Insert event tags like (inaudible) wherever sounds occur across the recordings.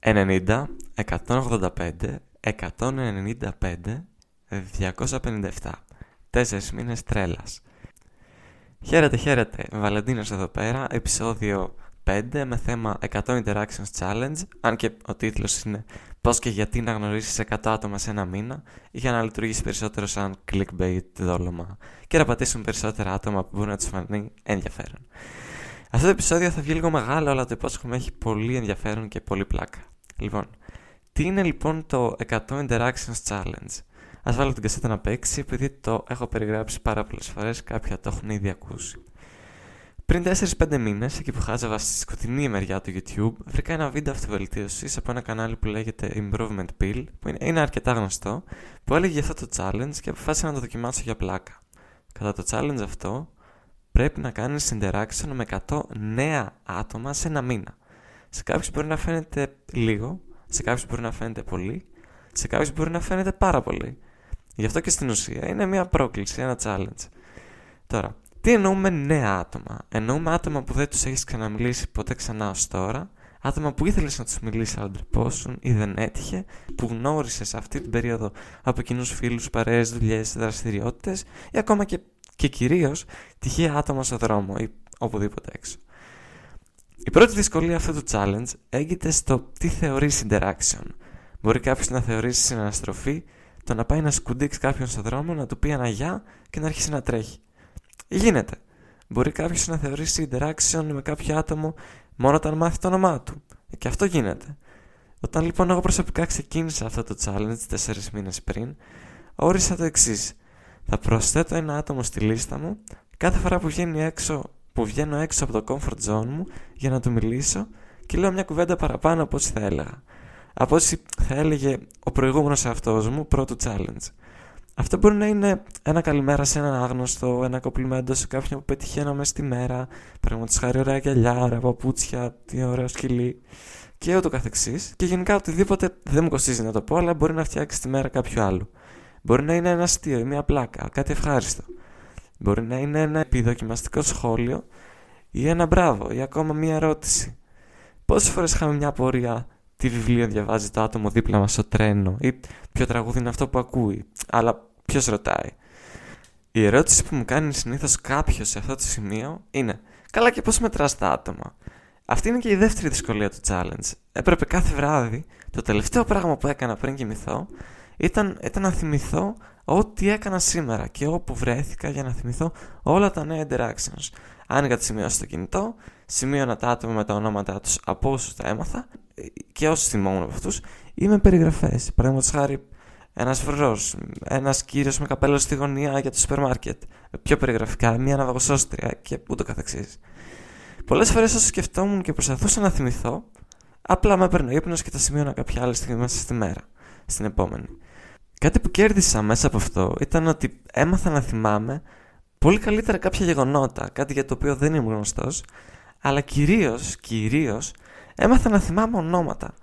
90, 185, 195, 257. Τέσσερις μήνες τρέλας. Χαίρετε, χαίρετε. Βαλεντίνος εδώ πέρα, επεισόδιο 5 με θέμα 100 Interactions Challenge, αν και ο τίτλος είναι πώς και γιατί να γνωρίσεις 100 άτομα σε ένα μήνα, για να λειτουργήσεις περισσότερο σαν clickbait δόλωμα και να πατήσουν περισσότερα άτομα που μπορούν να τους φανεί ενδιαφέρον. Αυτό το επεισόδιο θα βγει λίγο μεγάλο, αλλά το υπόσχομαι έχει πολύ ενδιαφέρον και πολύ πλάκα. Λοιπόν, τι είναι λοιπόν το 100 Interactions Challenge; Ας βάλω την κασέτα να παίξει, επειδή το έχω περιγράψει πάρα πολλές φορές, κάποια το έχουν ήδη ακούσει. Πριν 4-5 μήνες, εκεί που χάζευα στη σκοτεινή μεριά του YouTube, βρήκα ένα βίντεο αυτοβελτίωσης από ένα κανάλι που λέγεται Improvement Pill, που είναι, είναι αρκετά γνωστό, που έλεγε για αυτό το challenge και αποφάσισα να το δοκιμάσω για πλάκα. Κατά το challenge αυτό, πρέπει να κάνεις interaction με 100 νέα άτομα σε ένα μήνα. Σε κάποιους μπορεί να φαίνεται λίγο, σε κάποιους μπορεί να φαίνεται πολύ, σε κάποιους μπορεί να φαίνεται πάρα πολύ. Γι' αυτό και στην ουσία είναι μια πρόκληση, ένα challenge. Τώρα, τι εννοούμε νέα άτομα; Εννοούμε άτομα που δεν τους έχεις ξαναμιλήσει ποτέ ξανά ως τώρα, άτομα που ήθελες να τους μιλήσεις αλλά ντρεπόσουν ή δεν έτυχε, που γνώρισες αυτή την περίοδο από κοινούς φίλους, παρέες, δουλειές, δραστηριότητες ή ακόμα και, και κυρίως τυχαία άτομα στο δρόμο ή οπουδήποτε έξω. Η πρώτη δυσκολία αυτού του challenge έγκυται στο τι θεωρείς interaction. Μπορεί κάποιος να θεωρήσει συναναστροφή το να πάει να σκουντίξει κάποιον στον δρόμο, να του πει ένα γεια και να αρχίσει να τρέχει. Γίνεται. Μπορεί κάποιος να θεωρήσει interaction με κάποιο άτομο μόνο όταν μάθει το όνομά του. Και αυτό γίνεται. Όταν λοιπόν εγώ προσωπικά ξεκίνησα αυτό το challenge 4 μήνες πριν, όρισα το εξής. Θα προσθέτω ένα άτομο στη λίστα μου κάθε φορά που βγαίνει έξω που βγαίνω έξω από το comfort zone μου για να του μιλήσω και λέω μια κουβέντα παραπάνω από ό,τι θα έλεγα. Από ό,τι θα έλεγε ο προηγούμενος εαυτός μου πρώτο challenge. Αυτό μπορεί να είναι ένα καλημέρα σε έναν άγνωστο, ένα κοπλιμέντο σε κάποιον που πετυχαίνω μέσα στη μέρα, παραδείγματος χάρη ωραία γυαλιά, ωραία παπούτσια, τι ωραίο σκυλί και ούτω καθεξής. Και γενικά οτιδήποτε δεν μου κοστίζει να το πω, αλλά μπορεί να φτιάξει τη μέρα κάποιου άλλου. Μπορεί να είναι ένα αστείο ή μια πλάκα, κάτι ευχάριστο. Μπορεί να είναι ένα επιδοκιμαστικό σχόλιο ή ένα μπράβο ή ακόμα μία ερώτηση. Πόσες φορές είχαμε μια πορεία τι βιβλίο διαβάζει το άτομο δίπλα μας στο τρένο ή ποιο τραγούδι είναι αυτό που ακούει, αλλά ποιος ρωτάει. Η ερώτηση που μου κάνει συνήθως κάποιος σε αυτό το σημείο είναι Καλά και πώς μετράς τα άτομα; Αυτή είναι και η δεύτερη δυσκολία του challenge. Έπρεπε κάθε βράδυ, το τελευταίο πράγμα που έκανα πριν κοιμηθώ, ήταν, ήταν να θυμηθώ ό,τι έκανα σήμερα και όπου βρέθηκα για να θυμηθώ όλα τα νέα interactions. Άνοιγα τη σημειώσεις στο κινητό, σημείωνα τα άτομα με τα ονόματά τους από όσους τα έμαθα και όσους θυμόμουν από αυτούς ή με περιγραφές. Παραδείγματος χάρη, ένας φρουρός, ένας κύριος με καπέλο στη γωνία για το σούπερ μάρκετ. Πιο περιγραφικά, μία ναυαγοσώστρια και ούτω καθεξής. Πολλές φορές όσο σκεφτόμουν και προσπαθούσα να θυμηθώ, απλά με έπαιρνε ύπνος και τα σημείωνα κάποια άλλη στιγμή μέσα στη μέρα, στην επόμενη. Κάτι που κέρδισα μέσα από αυτό ήταν ότι έμαθα να θυμάμαι πολύ καλύτερα κάποια γεγονότα, κάτι για το οποίο δεν ήμουν γνωστός, αλλά κυρίως, κυρίως, έμαθα να θυμάμαι ονόματα.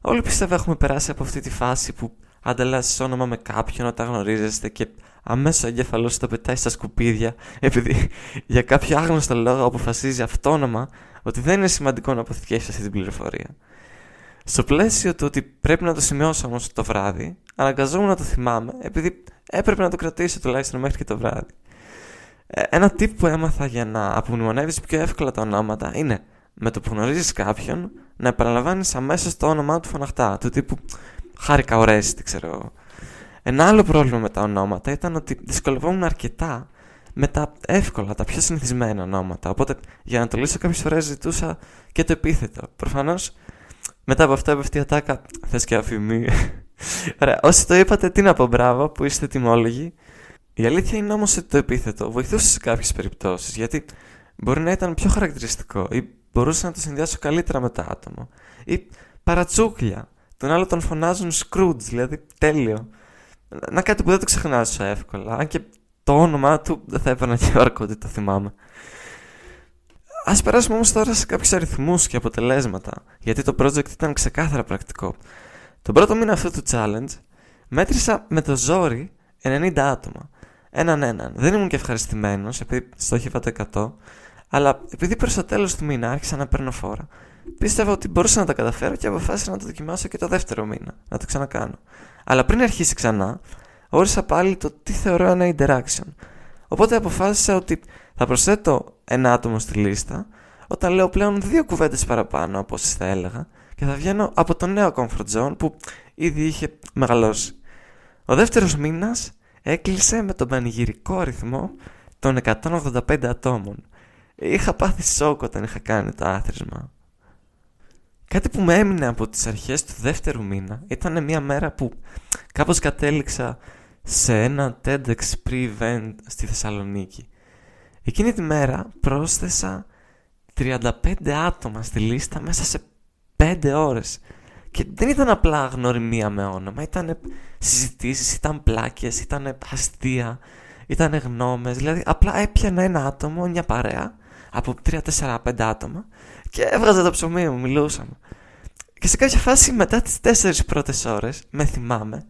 Όλοι πιστεύω έχουμε περάσει από αυτή τη φάση που ανταλλάσσεις όνομα με κάποιον όταν γνωρίζεστε και αμέσως ο εγκέφαλός το πετάει στα σκουπίδια επειδή για κάποιο άγνωστο λόγο αποφασίζει αυτόνομα ότι δεν είναι σημαντικό να αποθηκεύσεις αυτή την πληροφορία. Στο πλαίσιο του ότι πρέπει να το σημειώσω όμω το βράδυ, αναγκαζόμουν να το θυμάμαι, επειδή έπρεπε να το κρατήσω τουλάχιστον μέχρι και το βράδυ. Ε, ένα tip που έμαθα για να απομνημονεύεις πιο εύκολα τα ονόματα είναι με το που γνωρίζεις κάποιον να επαναλαμβάνεις αμέσως το όνομά του φωναχτά. Του τύπου Χάρηκα, ορέστη, ξέρω εγώ. Ένα άλλο πρόβλημα με τα ονόματα ήταν ότι δυσκολευόμουν αρκετά με τα εύκολα, τα πιο συνηθισμένα ονόματα. Οπότε για να το λύσω κάποιες φορές ζητούσα και το επίθετο. Προφανώς μετά από αυτό έπεφτε η ατάκα. Θες και αφημί. Ωραία. Όσοι το είπατε, τι να πω, μπράβο που είστε τιμόλογοι. Η αλήθεια είναι όμως ότι το επίθετο βοηθούσε σε κάποιες περιπτώσεις γιατί μπορεί να ήταν πιο χαρακτηριστικό ή μπορούσα να το συνδυάσω καλύτερα με το άτομο. Ή παρατσούκλια. Τον άλλο τον φωνάζουν Scrooge, δηλαδή τέλειο. Να κάτι που δεν το ξεχνάω τόσο εύκολα. Αν και το όνομά του δεν θα έπαιρνα και όρκο ότι το θυμάμαι. Ας περάσουμε όμως τώρα σε κάποιους αριθμούς και αποτελέσματα, γιατί το project ήταν ξεκάθαρα πρακτικό. Τον πρώτο μήνα αυτού του challenge μέτρησα με το ζόρι 90 άτομα. Έναν έναν. Δεν ήμουν και ευχαριστημένος επειδή στόχευα το 100, αλλά επειδή προ το τέλος του μήνα άρχισα να παίρνω φόρα, πίστευα ότι μπορούσα να τα καταφέρω και αποφάσισα να το δοκιμάσω και το δεύτερο μήνα, να το ξανακάνω. Αλλά πριν αρχίσει ξανά, όρισα πάλι το τι θεωρώ ένα interaction. Οπότε αποφάσισα ότι θα προσθέτω ένα άτομο στη λίστα όταν λέω πλέον δύο κουβέντες παραπάνω από όσε θα έλεγα και θα βγαίνω από το νέο comfort zone που ήδη είχε μεγαλώσει. Ο δεύτερος μήνας έκλεισε με τον πανηγυρικό αριθμό των 185 ατόμων. Είχα πάθει σοκ όταν είχα κάνει το άθροισμα. Κάτι που με έμεινε από τις αρχές του δεύτερου μήνα ήταν μια μέρα που κάπως κατέληξα σε ένα TEDx pre-event στη Θεσσαλονίκη. Εκείνη τη μέρα πρόσθεσα 35 άτομα στη λίστα μέσα σε 5 ώρες. Και δεν ήταν απλά γνωριμία με όνομα, ήταν συζητήσεις, ήταν πλάκες, ήταν αστεία, ήταν γνώμες. Δηλαδή απλά έπιανα ένα άτομο, μια παρέα από 3-4-5 άτομα και έβγαζα το ψωμί μου, μιλούσαμε. Και σε κάποια φάση μετά τις 4 πρώτες ώρες, με θυμάμαι,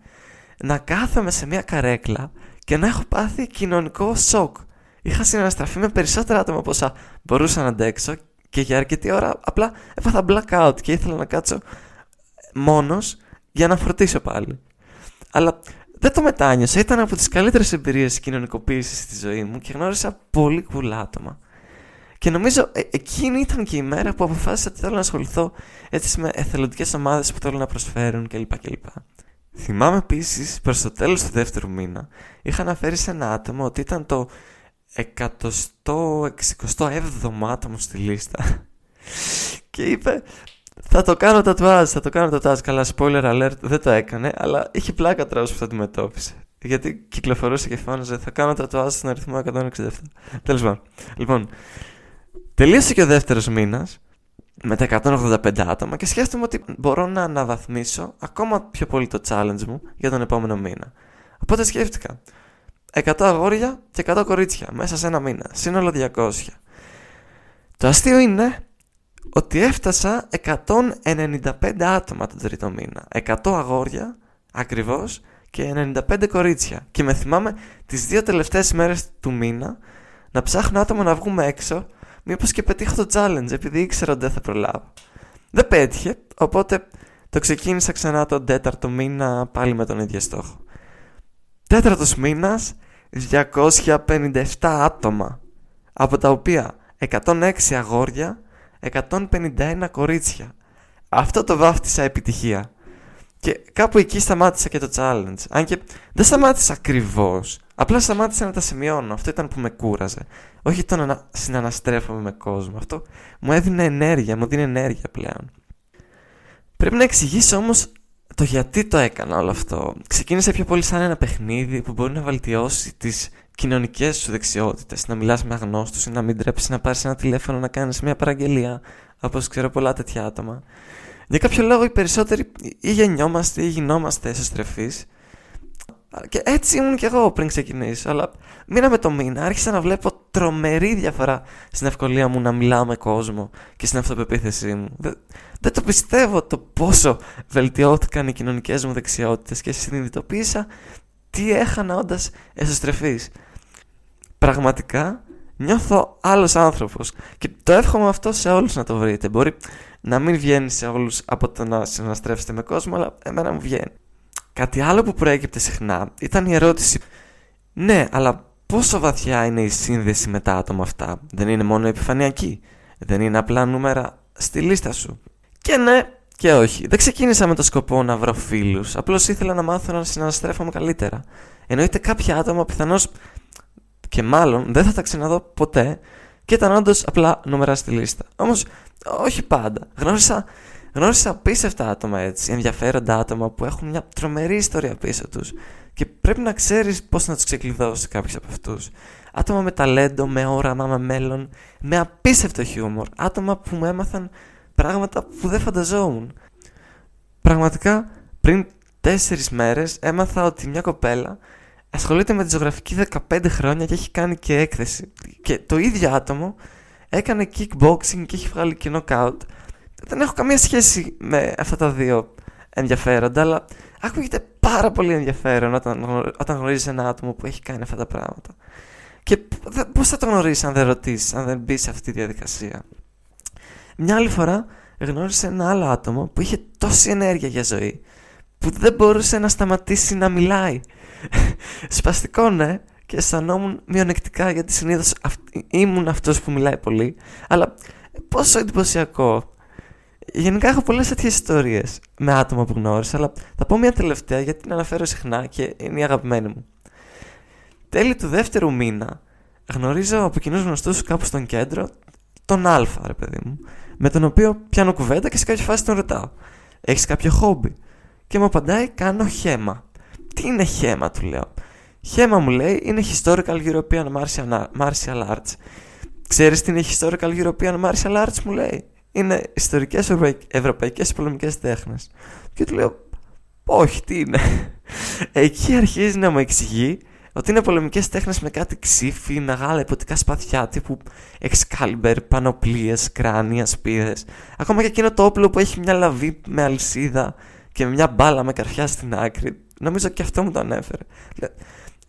να κάθομαι σε μια καρέκλα και να έχω πάθει κοινωνικό σοκ. Είχα συναναστραφεί με περισσότερα άτομα από όσα μπορούσα να αντέξω και για αρκετή ώρα απλά έπαθα blackout και ήθελα να κάτσω μόνος για να φροντίσω πάλι. Αλλά δεν το μετάνιωσα, ήταν από τις καλύτερες εμπειρίες κοινωνικοποίησης στη ζωή μου και γνώρισα πολύ κουλά άτομα. Και νομίζω ε, εκείνη ήταν και η μέρα που αποφάσισα ότι θέλω να ασχοληθώ έτσι με εθελοντικές ομάδες που θέλω να προσφέρουν κλπ. κλπ. Θυμάμαι επίσης προς το τέλος του δεύτερου μήνα είχα αναφέρει σε ένα άτομο ότι ήταν το 167ο άτομο στη λίστα. Και είπε θα το κάνω τατουάζ, θα το κάνω τατουάζ. Καλά, spoiler alert, δεν το έκανε, αλλά είχε πλάκα τρόπος που το αντιμετώπισε. Γιατί κυκλοφορούσε και φώναζε Θα κάνω τατουάζ στον αριθμό 167. Τέλος πάντων. Λοιπόν, τελείωσε και ο δεύτερος μήνας με τα 185 άτομα και σκέφτομαι ότι μπορώ να αναβαθμίσω ακόμα πιο πολύ το challenge μου για τον επόμενο μήνα. Οπότε σκέφτηκα 100 αγόρια και 100 κορίτσια μέσα σε ένα μήνα, σύνολο 200. Το αστείο είναι ότι έφτασα 195 άτομα τον τρίτο μήνα. 100 αγόρια ακριβώς και 95 κορίτσια. Και με θυμάμαι τις δύο τελευταίες μέρες του μήνα να ψάχνω άτομα να βγούμε έξω μήπως και πετύχω το challenge επειδή ήξερα ότι δεν θα προλάβω. Δεν πέτυχε, οπότε το ξεκίνησα ξανά τον τέταρτο μήνα πάλι με τον ίδιο στόχο. Τέταρτος μήνας, 257 άτομα, από τα οποία 106 αγόρια, 151 κορίτσια. Αυτό το βάφτισα επιτυχία. Και κάπου εκεί σταμάτησα και το challenge. Αν και δεν σταμάτησα ακριβώς. Απλά σταμάτησα να τα σημειώνω. Αυτό ήταν που με κούραζε. Όχι το να συναναστρέφομαι με κόσμο. Αυτό μου έδινε ενέργεια, μου δίνει ενέργεια πλέον. Πρέπει να εξηγήσω όμως το γιατί το έκανα όλο αυτό. Ξεκίνησε πιο πολύ σαν ένα παιχνίδι που μπορεί να βελτιώσει τις κοινωνικές σου δεξιότητες. Να μιλάς με αγνώστους ή να μην τρέψει να πάρεις ένα τηλέφωνο να κάνεις μια παραγγελία. Όπως ξέρω πολλά τέτοια άτομα. Για κάποιο λόγο οι περισσότεροι ή γεννιόμαστε ή γινόμαστε εσωστρεφείς. Και έτσι ήμουν κι εγώ πριν ξεκινήσω. Αλλά μείναμε το μήνα, άρχισα να βλέπω τρομερή διαφορά στην ευκολία μου να μιλάω με κόσμο και στην αυτοπεποίθησή μου. Δεν, δεν το πιστεύω το πόσο βελτιώθηκαν οι κοινωνικές μου δεξιότητες και συνειδητοποίησα τι έχανα όντας εσωστρεφής. Πραγματικά νιώθω άλλος άνθρωπος. Και το εύχομαι αυτό σε όλους να το βρείτε. Μπορεί να μην βγαίνει σε όλους από το να συναστρέφεστε με κόσμο, αλλά εμένα μου βγαίνει. Κάτι άλλο που προέκυπτε συχνά ήταν η ερώτηση Ναι, αλλά πόσο βαθιά είναι η σύνδεση με τα άτομα αυτά; Δεν είναι μόνο επιφανειακή; Δεν είναι απλά νούμερα στη λίστα σου; Και ναι και όχι Δεν ξεκίνησα με το σκοπό να βρω φίλους Απλώς ήθελα να μάθω να συναστρέφομαι καλύτερα Εννοείται κάποια άτομα πιθανώς και μάλλον δεν θα τα ξαναδώ ποτέ και ήταν όντως απλά νούμερα στη λίστα. Όμως, όχι πάντα. Γνώρισα Γνώρισα απίστευτα άτομα έτσι, ενδιαφέροντα άτομα που έχουν μια τρομερή ιστορία πίσω τους και πρέπει να ξέρεις πώς να τους ξεκλειδώσει κάποιους από αυτούς. Άτομα με ταλέντο, με όραμα, με μέλλον, με απίστευτο χιούμορ. Άτομα που μου έμαθαν πράγματα που δεν φανταζόμουν. Πραγματικά, πριν τέσσερις μέρες έμαθα ότι μια κοπέλα ασχολείται με τη ζωγραφική 15 χρόνια και έχει κάνει και έκθεση. Και το ίδιο άτομο έκανε kickboxing και έχει βγάλει και knockout δεν έχω καμία σχέση με αυτά τα δύο ενδιαφέροντα, αλλά ακούγεται πάρα πολύ ενδιαφέρον όταν, όταν γνωρίζεις ένα άτομο που έχει κάνει αυτά τα πράγματα. Και πώς θα το γνωρίσεις αν δεν ρωτήσεις, αν δεν μπεις σε αυτή τη διαδικασία; Μια άλλη φορά γνώρισε ένα άλλο άτομο που είχε τόση ενέργεια για ζωή που δεν μπορούσε να σταματήσει να μιλάει. (laughs) Σπαστικό, ναι, και αισθανόμουν μειονεκτικά γιατί συνήθως ήμουν αυτός που μιλάει πολύ. Αλλά πόσο εντυπωσιακό. Γενικά έχω πολλές τέτοιες ιστορίες με άτομα που γνώρισα, αλλά θα πω μια τελευταία γιατί την αναφέρω συχνά και είναι η αγαπημένη μου. Τέλη του δεύτερου μήνα γνωρίζω από κοινούς γνωστούς κάπου στον κέντρο τον Α, ρε παιδί μου, με τον οποίο πιάνω κουβέντα και σε κάποια φάση τον ρωτάω. Έχεις κάποιο χόμπι; Και μου απαντάει, κάνω χέμα. Τι είναι χέμα, του λέω. Χέμα μου λέει είναι Historical European Martial Arts. Ξέρεις τι είναι Historical European Martial Arts; μου λέει. Είναι ιστορικές ευρωπαϊκές πολεμικές τέχνες. Και του λέω όχι τι είναι. (laughs) Εκεί αρχίζει να μου εξηγεί ότι είναι πολεμικές τέχνες με κάτι ξύφι, μεγάλα υποτικά σπαθιά τύπου Excalibur, πανοπλίες, κράνια, σπίδες. Ακόμα και εκείνο το όπλο που έχει μια λαβή με αλυσίδα και με μια μπάλα με καρφιά στην άκρη. Νομίζω και αυτό μου το ανέφερε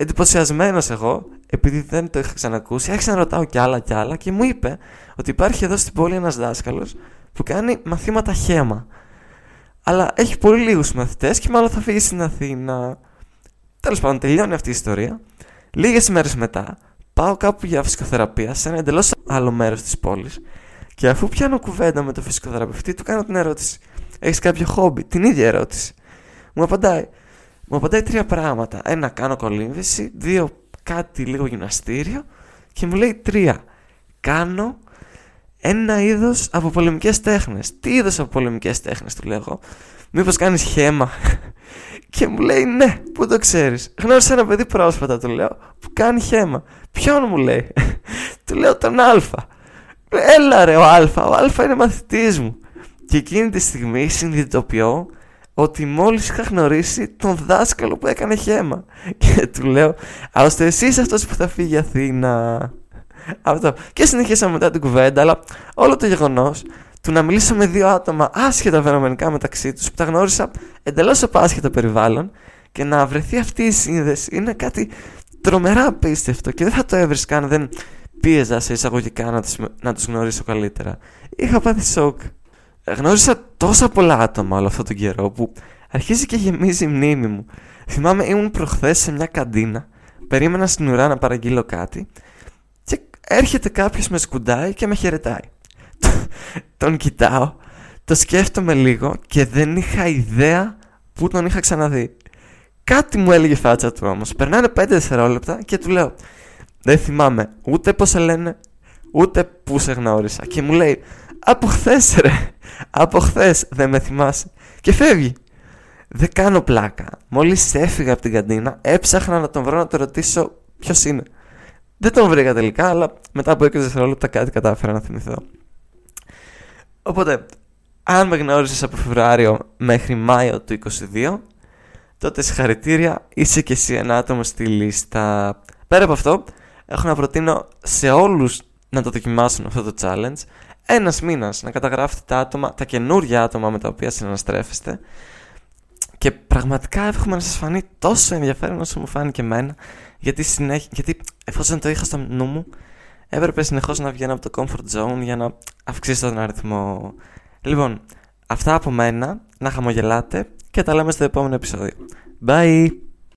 εντυπωσιασμένος εγώ, επειδή δεν το είχα ξανακούσει, άρχισα να ρωτάω κι άλλα κι άλλα και μου είπε ότι υπάρχει εδώ στην πόλη ένας δάσκαλος που κάνει μαθήματα χέμα. Αλλά έχει πολύ λίγους μαθητές και μάλλον θα φύγει στην Αθήνα. Τέλος πάντων, τελειώνει αυτή η ιστορία. Λίγες μέρες μετά, πάω κάπου για φυσικοθεραπεία σε ένα εντελώς άλλο μέρος της πόλης. Και αφού πιάνω κουβέντα με τον φυσικοθεραπευτή, του κάνω την ερώτηση: Έχεις κάποιο χόμπι, την ίδια ερώτηση. Μου απαντάει: μου απαντάει τρία πράγματα. Ένα, κάνω κολύμβηση. Δύο, κάτι λίγο γυμναστήριο. Και μου λέει τρία, κάνω ένα είδος από πολεμικές τέχνες. Τι είδος από πολεμικές τέχνες, του λέω Μήπως κάνεις χέμα. (laughs) και μου λέει ναι, πού το ξέρεις. Γνώρισα ένα παιδί πρόσφατα, του λέω, που κάνει χέμα. Ποιον μου λέει; (laughs) του λέω τον Α. Έλα ρε ο Α, ο Α είναι μαθητής μου. Και εκείνη τη στιγμή συνειδητοποιώ ότι μόλις είχα γνωρίσει τον δάσκαλο που έκανε χέμα (laughs) και του λέω «Άστε εσύ είσαι αυτός που θα φύγει Αθήνα». Αυτό. Και συνεχίσαμε μετά την κουβέντα, αλλά όλο το γεγονός του να μιλήσω με δύο άτομα άσχετα φαινομενικά μεταξύ τους που τα γνώρισα εντελώς από άσχετο περιβάλλον και να βρεθεί αυτή η σύνδεση είναι κάτι τρομερά απίστευτο και δεν θα το έβρισκα αν δεν πίεζα σε εισαγωγικά να τους, να τους γνωρίσω καλύτερα. Είχα πάθει σοκ. Γνώρισα τόσα πολλά άτομα όλο αυτόν τον καιρό που αρχίζει και γεμίζει η μνήμη μου. Θυμάμαι ήμουν προχθές σε μια καντίνα, περίμενα στην ουρά να παραγγείλω κάτι και έρχεται κάποιος με σκουντάει και με χαιρετάει. (laughs) τον κοιτάω, το σκέφτομαι λίγο και δεν είχα ιδέα που τον είχα ξαναδεί. Κάτι μου έλεγε η φάτσα του όμως. Περνάνε 5 δευτερόλεπτα και του λέω Δεν θυμάμαι ούτε πώς σε λένε, ούτε πού σε γνώρισα. Και μου λέει Από χθες ρε, από χθες δεν με θυμάσαι. Και φεύγει. Δεν κάνω πλάκα. Μόλις έφυγα από την καντίνα, έψαχνα να τον βρω να το ρωτήσω ποιος είναι. Δεν τον βρήκα τελικά, αλλά μετά από 20 δευτερόλεπτα κάτι κατάφερα να θυμηθώ. Οπότε, αν με γνώρισες από Φεβρουάριο μέχρι Μάιο του 22, τότε συγχαρητήρια, είσαι και εσύ ένα άτομο στη λίστα. Πέρα από αυτό, έχω να προτείνω σε όλους να το δοκιμάσουν αυτό το challenge ένας μήνας να καταγράφετε τα άτομα, τα καινούργια άτομα με τα οποία συναναστρέφεστε. Και πραγματικά εύχομαι να σας φανεί τόσο ενδιαφέρον όσο μου φάνηκε εμένα. Γιατί, συνέχ... γιατί εφόσον το είχα στο νου μου, έπρεπε συνεχώς να βγαίνω από το comfort zone για να αυξήσω τον αριθμό. Λοιπόν, αυτά από μένα. Να χαμογελάτε και τα λέμε στο επόμενο επεισόδιο. Bye!